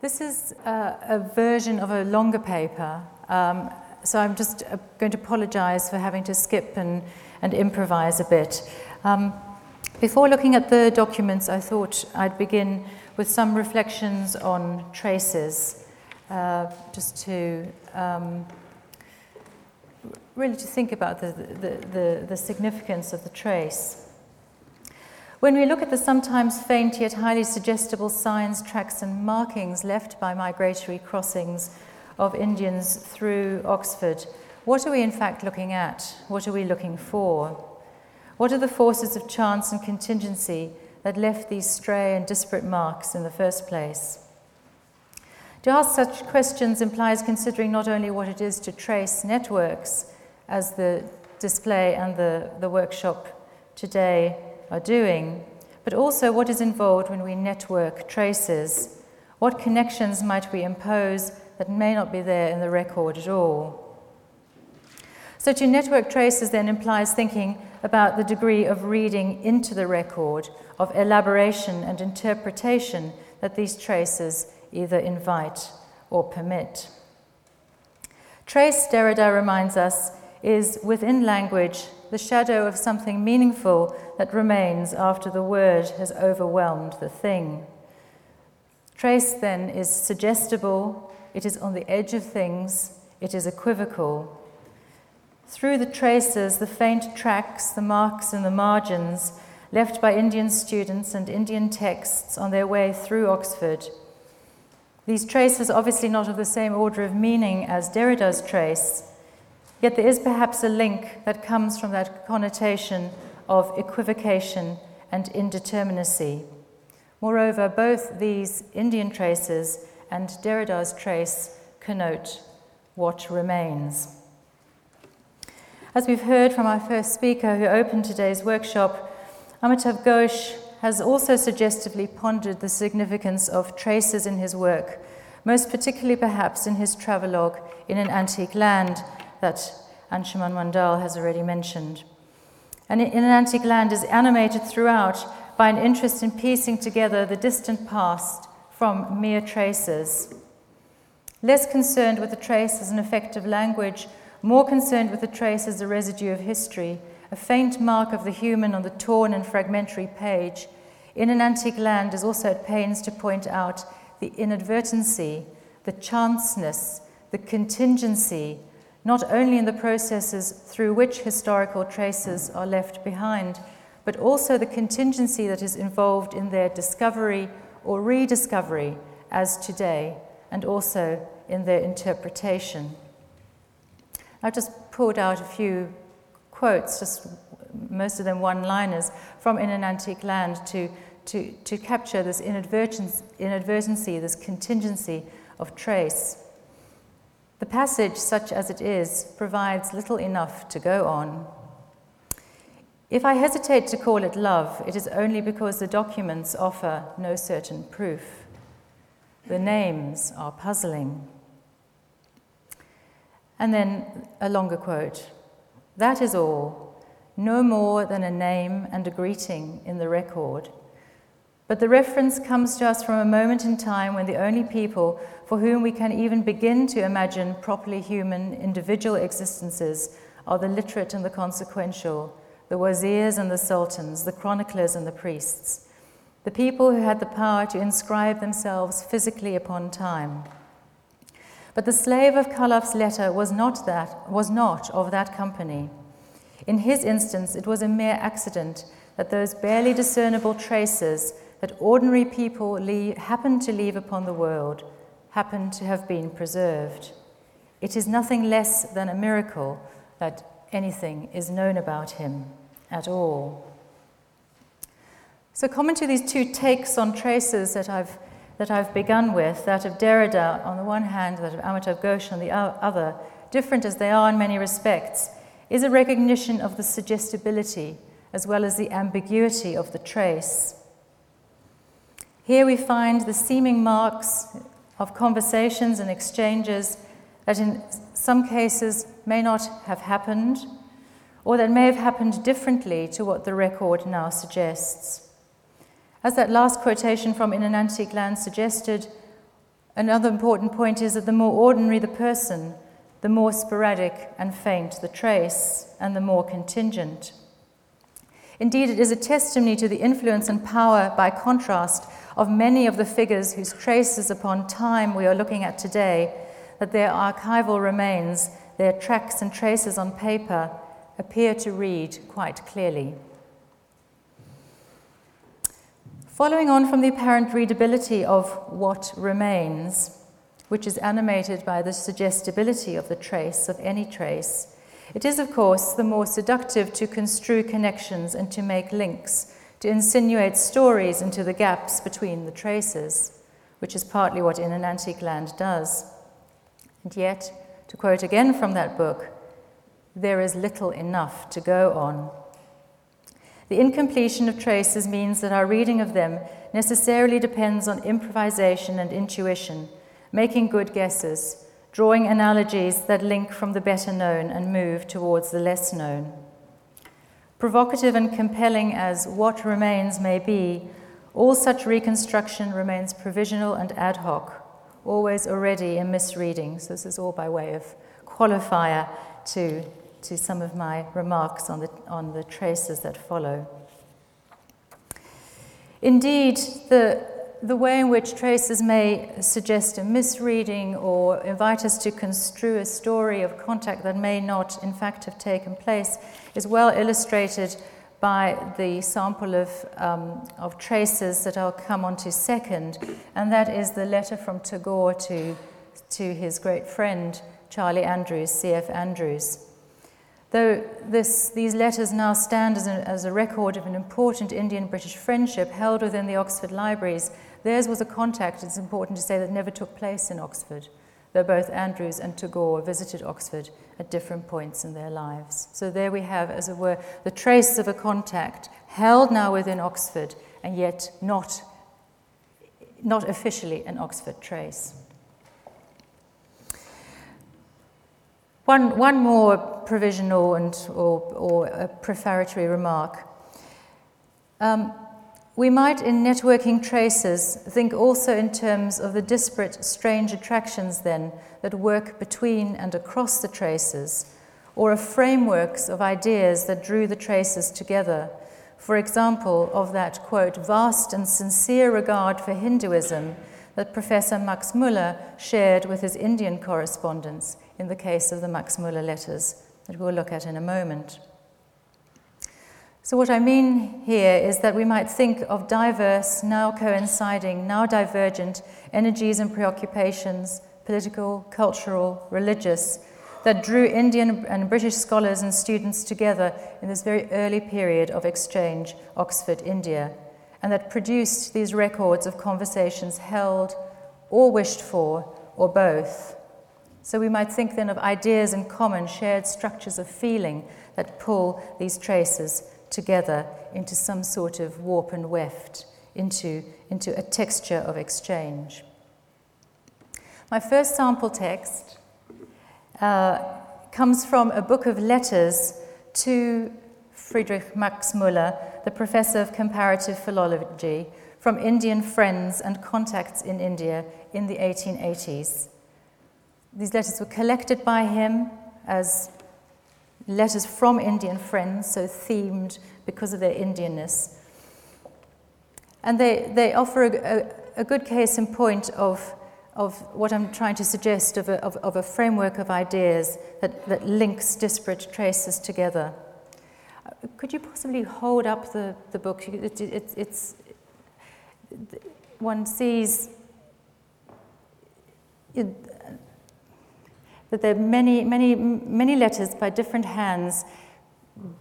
This is a, a version of a longer paper, um, so I'm just uh, going to apologize for having to skip and, and improvise a bit. Um, before looking at the documents, I thought I'd begin with some reflections on traces, uh, just to um, really to think about the, the, the, the significance of the trace. When we look at the sometimes faint yet highly suggestible signs, tracks, and markings left by migratory crossings of Indians through Oxford, what are we in fact looking at? What are we looking for? What are the forces of chance and contingency that left these stray and disparate marks in the first place? To ask such questions implies considering not only what it is to trace networks, as the display and the, the workshop today are doing, but also what is involved when we network traces. What connections might we impose that may not be there in the record at all? So, to network traces then implies thinking about the degree of reading into the record, of elaboration and interpretation that these traces either invite or permit. Trace, Derrida reminds us, is within language the shadow of something meaningful that remains after the word has overwhelmed the thing. Trace, then, is suggestible, it is on the edge of things, it is equivocal. Through the traces, the faint tracks, the marks, and the margins left by Indian students and Indian texts on their way through Oxford. These traces, obviously not of the same order of meaning as Derrida's trace, Yet there is perhaps a link that comes from that connotation of equivocation and indeterminacy. Moreover, both these Indian traces and Derrida's trace connote what remains. As we've heard from our first speaker who opened today's workshop, Amitav Ghosh has also suggestively pondered the significance of traces in his work, most particularly perhaps in his travelogue in an antique land that Anshuman Mondal has already mentioned. And antique land is animated throughout by an interest in piecing together the distant past from mere traces. Less concerned with the trace as an effect of language, more concerned with the trace as a residue of history, a faint mark of the human on the torn and fragmentary page, in an antique land is also at pains to point out the inadvertency, the chanceness, the contingency, not only in the processes through which historical traces are left behind, but also the contingency that is involved in their discovery or rediscovery as today, and also in their interpretation. I've just pulled out a few quotes, just most of them one liners, from In an Antique Land to, to, to capture this inadvertency, this contingency of trace. The passage, such as it is, provides little enough to go on. If I hesitate to call it love, it is only because the documents offer no certain proof. The names are puzzling. And then a longer quote That is all, no more than a name and a greeting in the record. But the reference comes to us from a moment in time when the only people for whom we can even begin to imagine properly human individual existences are the literate and the consequential, the wazirs and the sultans, the chroniclers and the priests, the people who had the power to inscribe themselves physically upon time. But the slave of Khalaf's letter was not, that, was not of that company. In his instance, it was a mere accident that those barely discernible traces that ordinary people leave, happen to leave upon the world happen to have been preserved. It is nothing less than a miracle that anything is known about him at all. So, common to these two takes on traces that I've, that I've begun with, that of Derrida on the one hand, that of Amitav Ghosh on the other, different as they are in many respects, is a recognition of the suggestibility as well as the ambiguity of the trace. Here we find the seeming marks of conversations and exchanges that in some cases may not have happened, or that may have happened differently to what the record now suggests. As that last quotation from In an Antique Land suggested, Another important point is that the more ordinary the person, the more sporadic and faint the trace, and the more contingent. Indeed, it is a testimony to the influence and power, by contrast, of many of the figures whose traces upon time we are looking at today, that their archival remains, their tracks and traces on paper, appear to read quite clearly. Following on from the apparent readability of what remains, which is animated by the suggestibility of the trace, of any trace, it is, of course, the more seductive to construe connections and to make links, to insinuate stories into the gaps between the traces, which is partly what In an Antique Land does. And yet, to quote again from that book, there is little enough to go on. The incompletion of traces means that our reading of them necessarily depends on improvisation and intuition, making good guesses, drawing analogies that link from the better known and move towards the less known. Provocative and compelling as what remains may be, all such reconstruction remains provisional and ad hoc, always already a misreading. So, this is all by way of qualifier to to some of my remarks on the, on the traces that follow. Indeed, the, the way in which traces may suggest a misreading or invite us to construe a story of contact that may not, in fact, have taken place is well illustrated by the sample of, um, of traces that I'll come on to second, and that is the letter from Tagore to, to his great friend, Charlie Andrews, C.F. Andrews. Though this, these letters now stand as as a record of an important Indian British friendship held within the Oxford libraries, theirs was a contact, it's important to say, that never took place in Oxford, though both Andrews and Tagore visited Oxford at different points in their lives. So there we have, as it were, the trace of a contact held now within Oxford and yet not, not officially an Oxford trace. One, one more provisional and, or, or a prefatory remark. Um, we might, in networking traces, think also in terms of the disparate, strange attractions, then, that work between and across the traces, or of frameworks of ideas that drew the traces together. For example, of that, quote, vast and sincere regard for Hinduism that Professor Max Muller shared with his Indian correspondents in the case of the Max Muller letters that we'll look at in a moment. So, what I mean here is that we might think of diverse, now coinciding, now divergent energies and preoccupations, political, cultural, religious, that drew Indian and British scholars and students together in this very early period of exchange, Oxford, India, and that produced these records of conversations held or wished for or both. So we might think then of ideas in common, shared structures of feeling that pull these traces together into some sort of warp and weft, into, into a texture of exchange. My first sample text uh, comes from a book of letters to Friedrich Max Muller, the professor of comparative philology, from Indian friends and contacts in India in the 1880s. These letters were collected by him as letters from Indian friends, so themed because of their Indianness. And they, they offer a, a, a good case in point of, of what I'm trying to suggest of a, of, of a framework of ideas that, that links disparate traces together. Could you possibly hold up the, the book? It, it, it's, one sees that there are many, many, many letters by different hands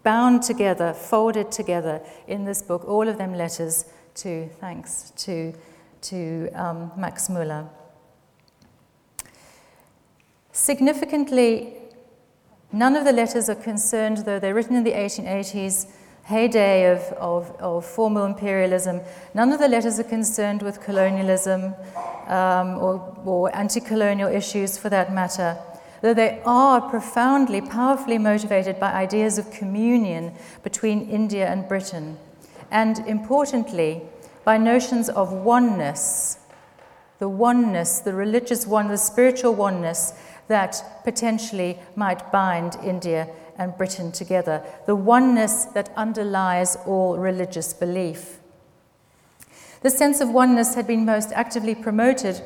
bound together, folded together in this book, all of them letters to, thanks, to, to um, Max Muller. Significantly, None of the letters are concerned, though they're written in the 1880s, heyday of, of, of formal imperialism, none of the letters are concerned with colonialism um, or, or anti colonial issues for that matter, though they are profoundly, powerfully motivated by ideas of communion between India and Britain, and importantly, by notions of oneness the oneness, the religious one, the spiritual oneness that potentially might bind India and Britain together, the oneness that underlies all religious belief. The sense of oneness had been most actively promoted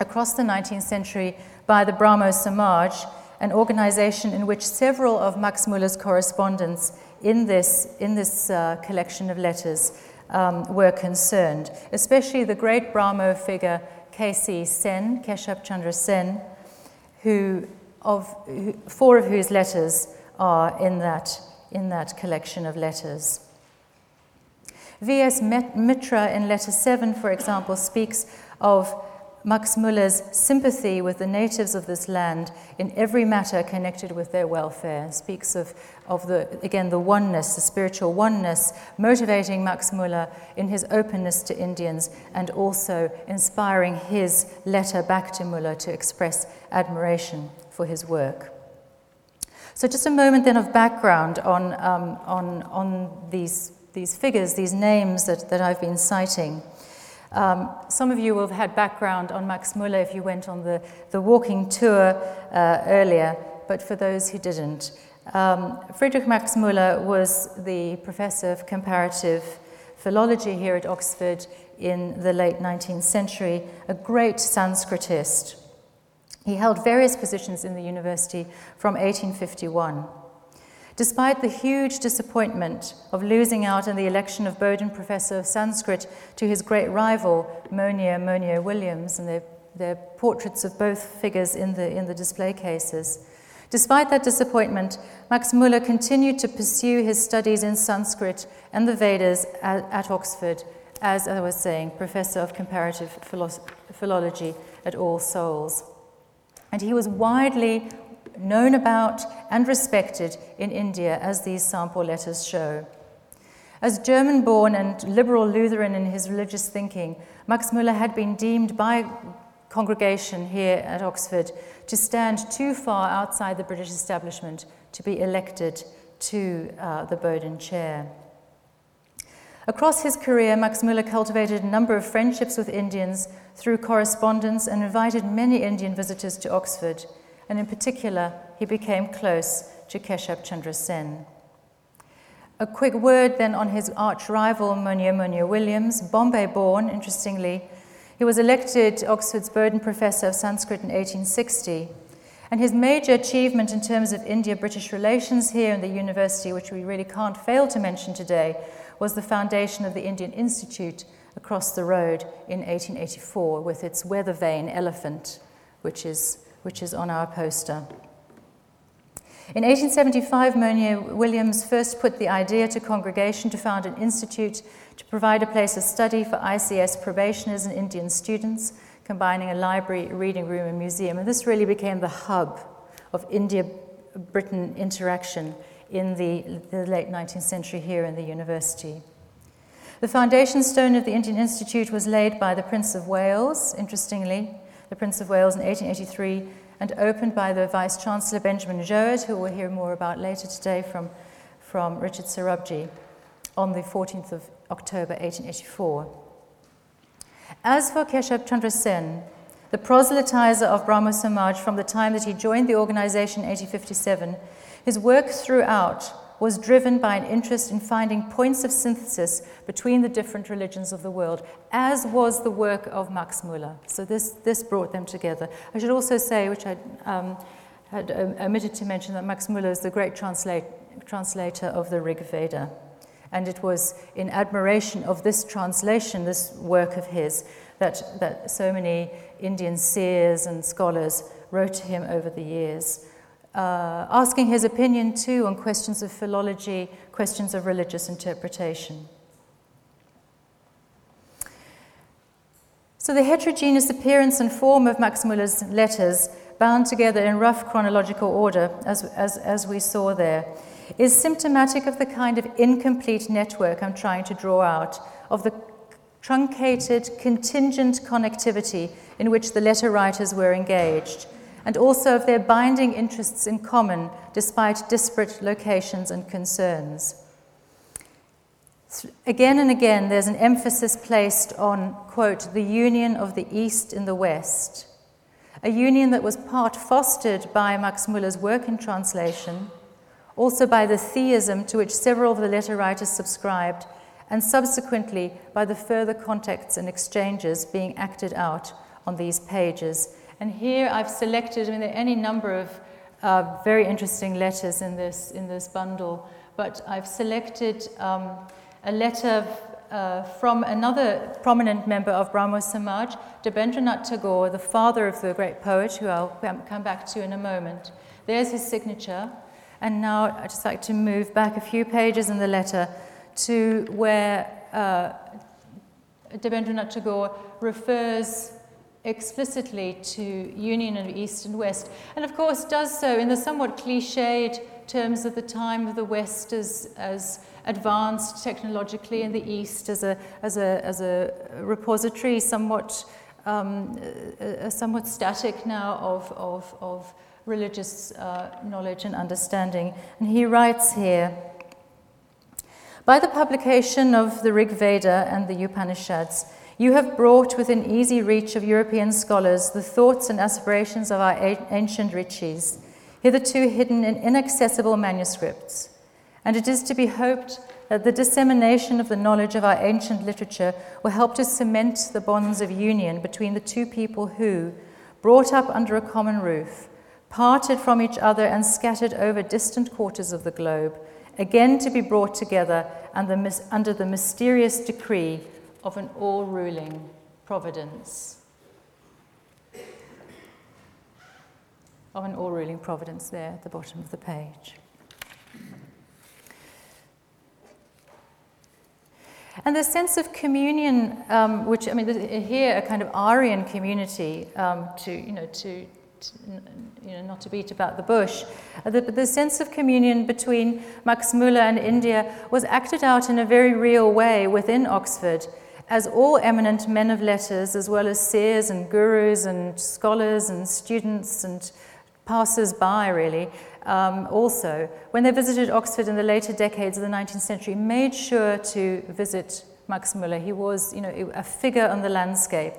across the 19th century by the Brahmo Samaj, an organization in which several of Max Muller's correspondents in this, in this uh, collection of letters um, were concerned, especially the great Brahmo figure K.C. Sen, Keshab Chandra Sen, who of who, four of whose letters are in that, in that collection of letters. V.S. Mitra in letter 7, for example, speaks of Max Muller's sympathy with the natives of this land in every matter connected with their welfare. Speaks of, of the, again, the oneness, the spiritual oneness, motivating Max Muller in his openness to Indians and also inspiring his letter back to Muller to express admiration for his work. So, just a moment then of background on, um, on, on these, these figures, these names that, that I've been citing. Um, some of you will have had background on Max Muller if you went on the, the walking tour uh, earlier, but for those who didn't, um, Friedrich Max Muller was the professor of comparative philology here at Oxford in the late 19th century, a great Sanskritist. He held various positions in the university from 1851. Despite the huge disappointment of losing out in the election of Boden Professor of Sanskrit to his great rival, Monier Monier Williams, and their, their portraits of both figures in the, in the display cases. Despite that disappointment, Max Muller continued to pursue his studies in Sanskrit and the Vedas at, at Oxford, as I was saying, professor of comparative philology at All Souls. And he was widely known about and respected in India, as these sample letters show. As German born and liberal Lutheran in his religious thinking, Max Muller had been deemed by congregation here at Oxford to stand too far outside the British establishment to be elected to uh, the Boden chair. Across his career, Max Muller cultivated a number of friendships with Indians through correspondence and invited many Indian visitors to Oxford and in particular, he became close to Keshab Chandra Sen. A quick word then on his arch rival, Monier Monier Williams, Bombay born, interestingly. He was elected Oxford's Boden Professor of Sanskrit in 1860. And his major achievement in terms of India British relations here in the university, which we really can't fail to mention today, was the foundation of the Indian Institute across the road in 1884 with its weather vane elephant, which is which is on our poster. In 1875, Monier Williams first put the idea to congregation to found an institute to provide a place of study for ICS probationers and Indian students, combining a library, reading room, and museum. And this really became the hub of India Britain interaction in the, the late 19th century here in the university. The foundation stone of the Indian Institute was laid by the Prince of Wales, interestingly, the Prince of Wales in 1883 and opened by the Vice Chancellor Benjamin Jowett, who we'll hear more about later today from, from Richard Sorabji, on the 14th of October 1884. As for Keshab Chandra Sen, the proselytizer of Brahmo Samaj from the time that he joined the organization in 1857, his work throughout was driven by an interest in finding points of synthesis between the different religions of the world, as was the work of Max Muller. So this, this brought them together. I should also say, which I um, had um, omitted to mention, that Max Muller is the great translate, translator of the Rig Veda. And it was in admiration of this translation, this work of his, that, that so many Indian seers and scholars wrote to him over the years uh, asking his opinion too on questions of philology, questions of religious interpretation. So, the heterogeneous appearance and form of Max Muller's letters, bound together in rough chronological order, as, as, as we saw there, is symptomatic of the kind of incomplete network I'm trying to draw out, of the truncated, contingent connectivity in which the letter writers were engaged and also of their binding interests in common despite disparate locations and concerns. Again and again, there's an emphasis placed on, quote, the union of the East and the West, a union that was part fostered by Max Muller's work in translation, also by the theism to which several of the letter writers subscribed, and subsequently by the further contacts and exchanges being acted out on these pages. And here I've selected, I mean, there are any number of uh, very interesting letters in this, in this bundle, but I've selected um, a letter uh, from another prominent member of Brahmo Samaj, Debendranath Tagore, the father of the great poet, who I'll come back to in a moment. There's his signature. And now I'd just like to move back a few pages in the letter to where uh, Debendranath Tagore refers explicitly to union of East and West, and of course does so in the somewhat cliched terms of the time of the West as, as advanced technologically and the East as a, as a, as a repository somewhat, um, a, a somewhat static now of, of, of religious uh, knowledge and understanding. And he writes here, by the publication of the Rig Veda and the Upanishads, you have brought within easy reach of European scholars the thoughts and aspirations of our ancient rishis, hitherto hidden in inaccessible manuscripts. And it is to be hoped that the dissemination of the knowledge of our ancient literature will help to cement the bonds of union between the two people who, brought up under a common roof, parted from each other and scattered over distant quarters of the globe, again to be brought together under the mysterious decree of an all ruling providence. Of an all ruling providence there at the bottom of the page. And the sense of communion, um, which I mean, here a kind of Aryan community um, to you know to, to, you know not to beat about the bush, uh, the, the sense of communion between Max Muller and India was acted out in a very real way within Oxford as all eminent men of letters, as well as seers and gurus and scholars and students and passers by, really, um, also, when they visited Oxford in the later decades of the 19th century, made sure to visit Max Muller. He was, you know, a figure on the landscape.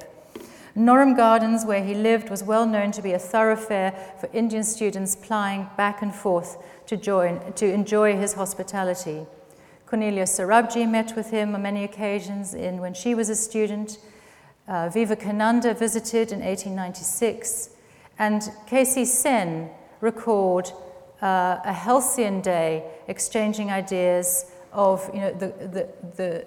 Norham Gardens, where he lived, was well known to be a thoroughfare for Indian students plying back and forth to, join, to enjoy his hospitality. Cornelia Sorabji met with him on many occasions in, when she was a student. Uh, Vivekananda visited in 1896. And K.C. Sen recalled uh, a halcyon day exchanging ideas of you know, the, the, the,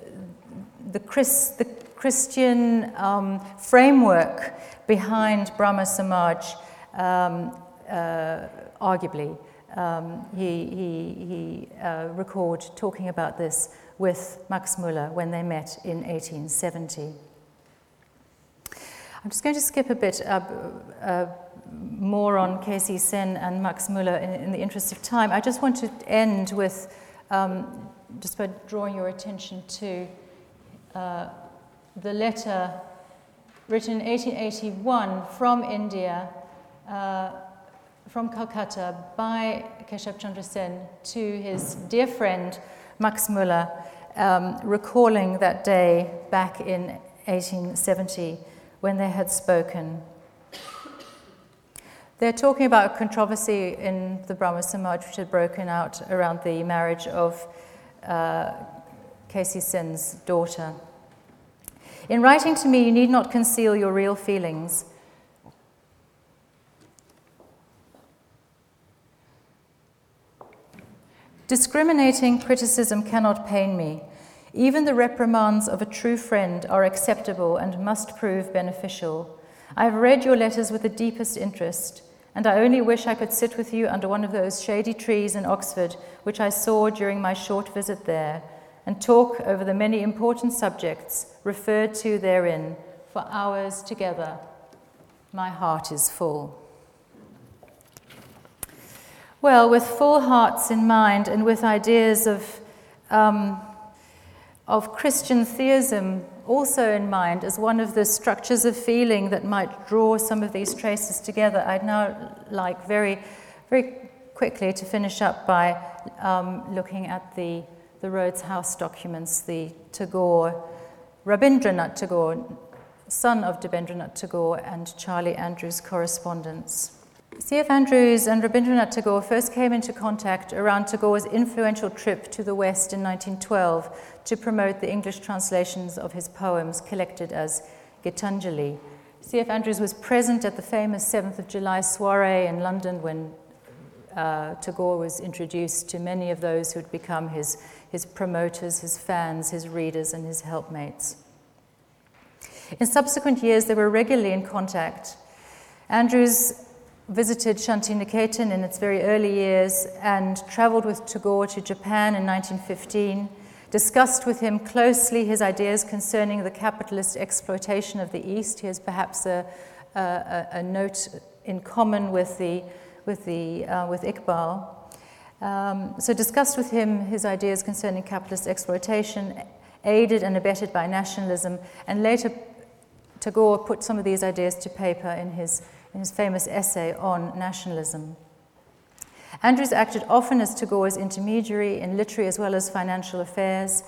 the, Chris, the Christian um, framework behind Brahmo Samaj, um, uh, arguably. Um, he he, he uh, recorded talking about this with Max Muller when they met in 1870. I'm just going to skip a bit uh, uh, more on K.C. Sen and Max Muller in, in, the interest of time. I just want to end with um, just by drawing your attention to uh, the letter written in 1881 from India uh, from Calcutta by Keshab Chandra Sen to his dear friend Max Muller, um, recalling that day back in 1870 when they had spoken. They're talking about a controversy in the Brahmo Samaj which had broken out around the marriage of uh, K.C. Sen's daughter. In writing to me, you need not conceal your real feelings. Discriminating criticism cannot pain me. Even the reprimands of a true friend are acceptable and must prove beneficial. I have read your letters with the deepest interest, and I only wish I could sit with you under one of those shady trees in Oxford, which I saw during my short visit there, and talk over the many important subjects referred to therein for hours together. My heart is full. Well, with full hearts in mind and with ideas of, um, of Christian theism also in mind as one of the structures of feeling that might draw some of these traces together, I'd now like very, very quickly to finish up by um, looking at the the Rhodes House documents, the Tagore, Rabindranath Tagore, son of Debendranath Tagore, and Charlie Andrews correspondence. C.F. Andrews and Rabindranath Tagore first came into contact around Tagore's influential trip to the West in 1912 to promote the English translations of his poems collected as Gitanjali. C.F. Andrews was present at the famous 7th of July soiree in London when uh, Tagore was introduced to many of those who had become his, his promoters, his fans, his readers, and his helpmates. In subsequent years, they were regularly in contact. Andrews visited Shantiniketan in its very early years and traveled with Tagore to Japan in 1915, discussed with him closely his ideas concerning the capitalist exploitation of the East. He has perhaps a, a, a note in common with, the, with, the, uh, with Iqbal. Um, so, discussed with him his ideas concerning capitalist exploitation, aided and abetted by nationalism, and later Tagore put some of these ideas to paper in his, in his famous essay on nationalism. Andrews acted often as Tagore's intermediary in literary as well as financial affairs.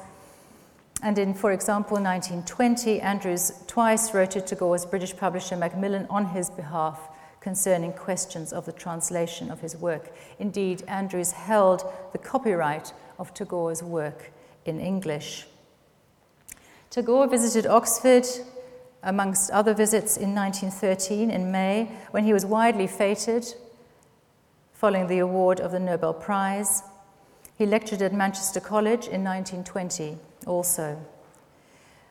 And in, for example, 1920, Andrews twice wrote to Tagore's British publisher Macmillan on his behalf concerning questions of the translation of his work. Indeed, Andrews held the copyright of Tagore's work in English. Tagore visited Oxford amongst other visits in 1913 in May, when he was widely feted following the award of the Nobel Prize. He lectured at Manchester College in 1920 also.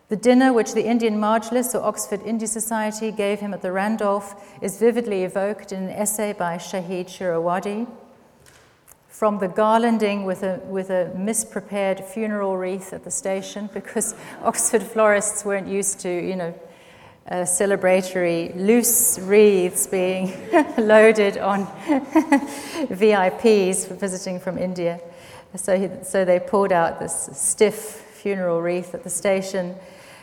The dinner which the Indian Majlis or Oxford India Society gave him at the Randolph is vividly evoked in an essay by Shahid Suhrawardy. From the garlanding with a, with a misprepared funeral wreath at the station, because Oxford florists weren't used to, you know, uh, celebratory loose wreaths being loaded on VIPs for visiting from India. So, he, so they pulled out this stiff funeral wreath at the station.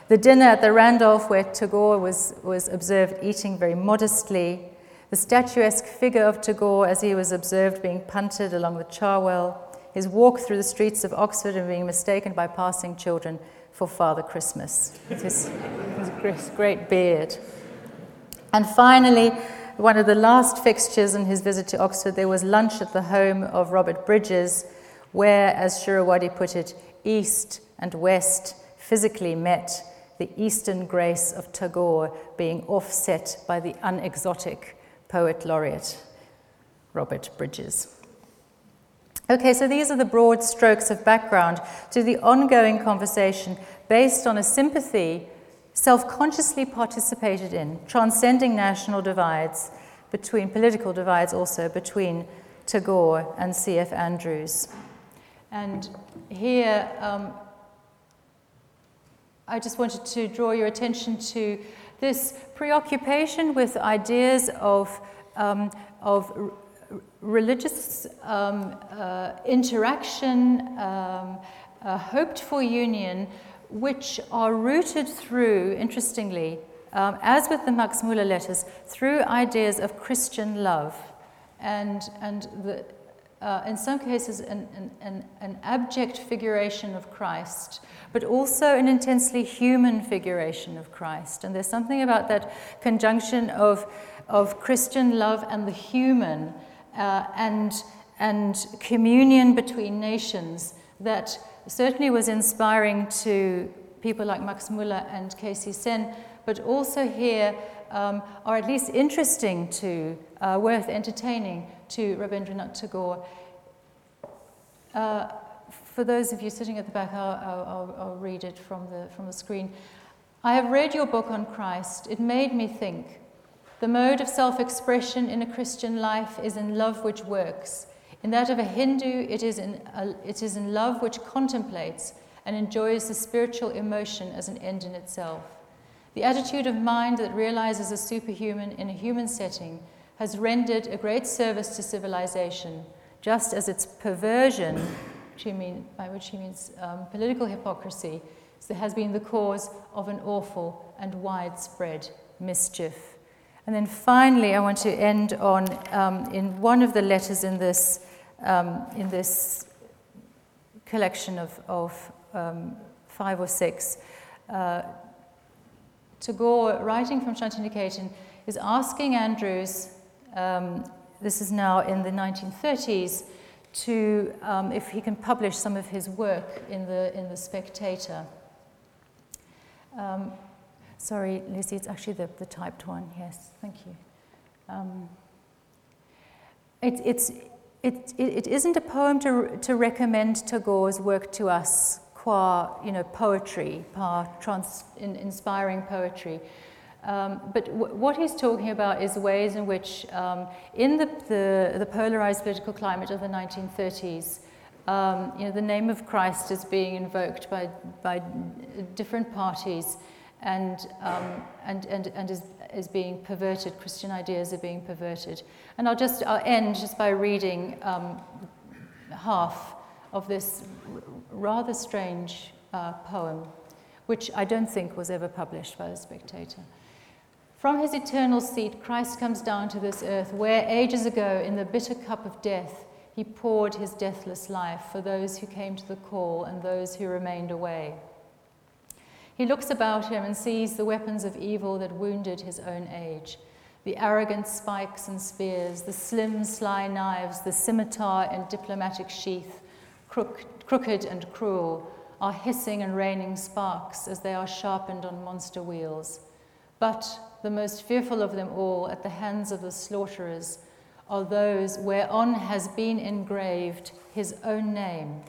The dinner at the Randolph, where Tagore was, was observed eating very modestly. The statuesque figure of Tagore as he was observed being punted along the Cherwell, His walk through the streets of Oxford and being mistaken by passing children for Father Christmas his, great beard. And finally, one of the last fixtures in his visit to Oxford, there was lunch at the home of Robert Bridges, where, as Suhrawardy put it, East and West physically met, the Eastern grace of Tagore being offset by the unexotic poet laureate, Robert Bridges. Okay, so these are the broad strokes of background to the ongoing conversation based on a sympathy self consciously participated in, transcending national divides, between political divides also between Tagore and C.F. Andrews. And here, um, I just wanted to draw your attention to this preoccupation with ideas of, um, of religious um, uh, interaction, um, hoped for union, which are rooted through, interestingly, um, as with the Max Muller letters, through ideas of Christian love and, and the, uh, in some cases, an, an, an, abject figuration of Christ, but also an intensely human figuration of Christ. And there's something about that conjunction of, of Christian love and the human uh, and, and communion between nations that certainly was inspiring to people like Max Muller and K.C. Sen, but also here um, are at least interesting to, uh, worth entertaining to Rabindranath Tagore. Uh, for those of you sitting at the back, I'll, I'll, I'll, read it from the, from the screen. I have read your book on Christ. It made me think. The mode of self expression in a Christian life is in love which works. In that of a Hindu, it is in, a, it is in love which contemplates and enjoys the spiritual emotion as an end in itself. The attitude of mind that realizes a superhuman in a human setting has rendered a great service to civilization, just as its perversion, mean, by which he means um, political hypocrisy, has been the cause of an awful and widespread mischief. And then finally, I want to end on um, in one of the letters in this, um, in this collection of, of um, five or six. Uh, Tagore, writing from Shantiniketan, is asking Andrews, um, this is now in the 1930s, to um, if he can publish some of his work in the, in the Spectator. Um, sorry, Lucy, it's actually the, the typed one. Yes, thank you. Um, it, it's, it, it, it isn't a poem to, to recommend Tagore's work to us qua you know, poetry, trans, in, inspiring poetry. Um, but w- what he's talking about is ways in which, um, in the, the, the, polarized political climate of the 1930s, um, you know, the name of Christ is being invoked by, by different parties and, um, and, and, and is, is being perverted. Christian ideas are being perverted. And I'll just I'll end just by reading um, half of this rather strange uh, poem, which I don't think was ever published by The Spectator. From his eternal seat, Christ comes down to this earth, where ages ago, in the bitter cup of death, he poured his deathless life for those who came to the call and those who remained away. He looks about him and sees the weapons of evil that wounded his own age the arrogant spikes and spears, the slim, sly knives, the scimitar and diplomatic sheath, crook, crooked and cruel, are hissing and raining sparks as they are sharpened on monster wheels. But the most fearful of them all at the hands of the slaughterers are those whereon has been engraved his own name,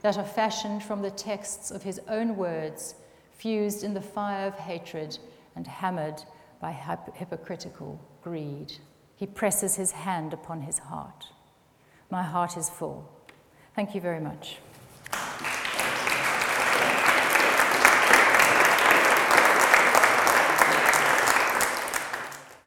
that are fashioned from the texts of his own words, fused in the fire of hatred and hammered by hypocritical greed. He presses his hand upon his heart. My heart is full. Thank you very much.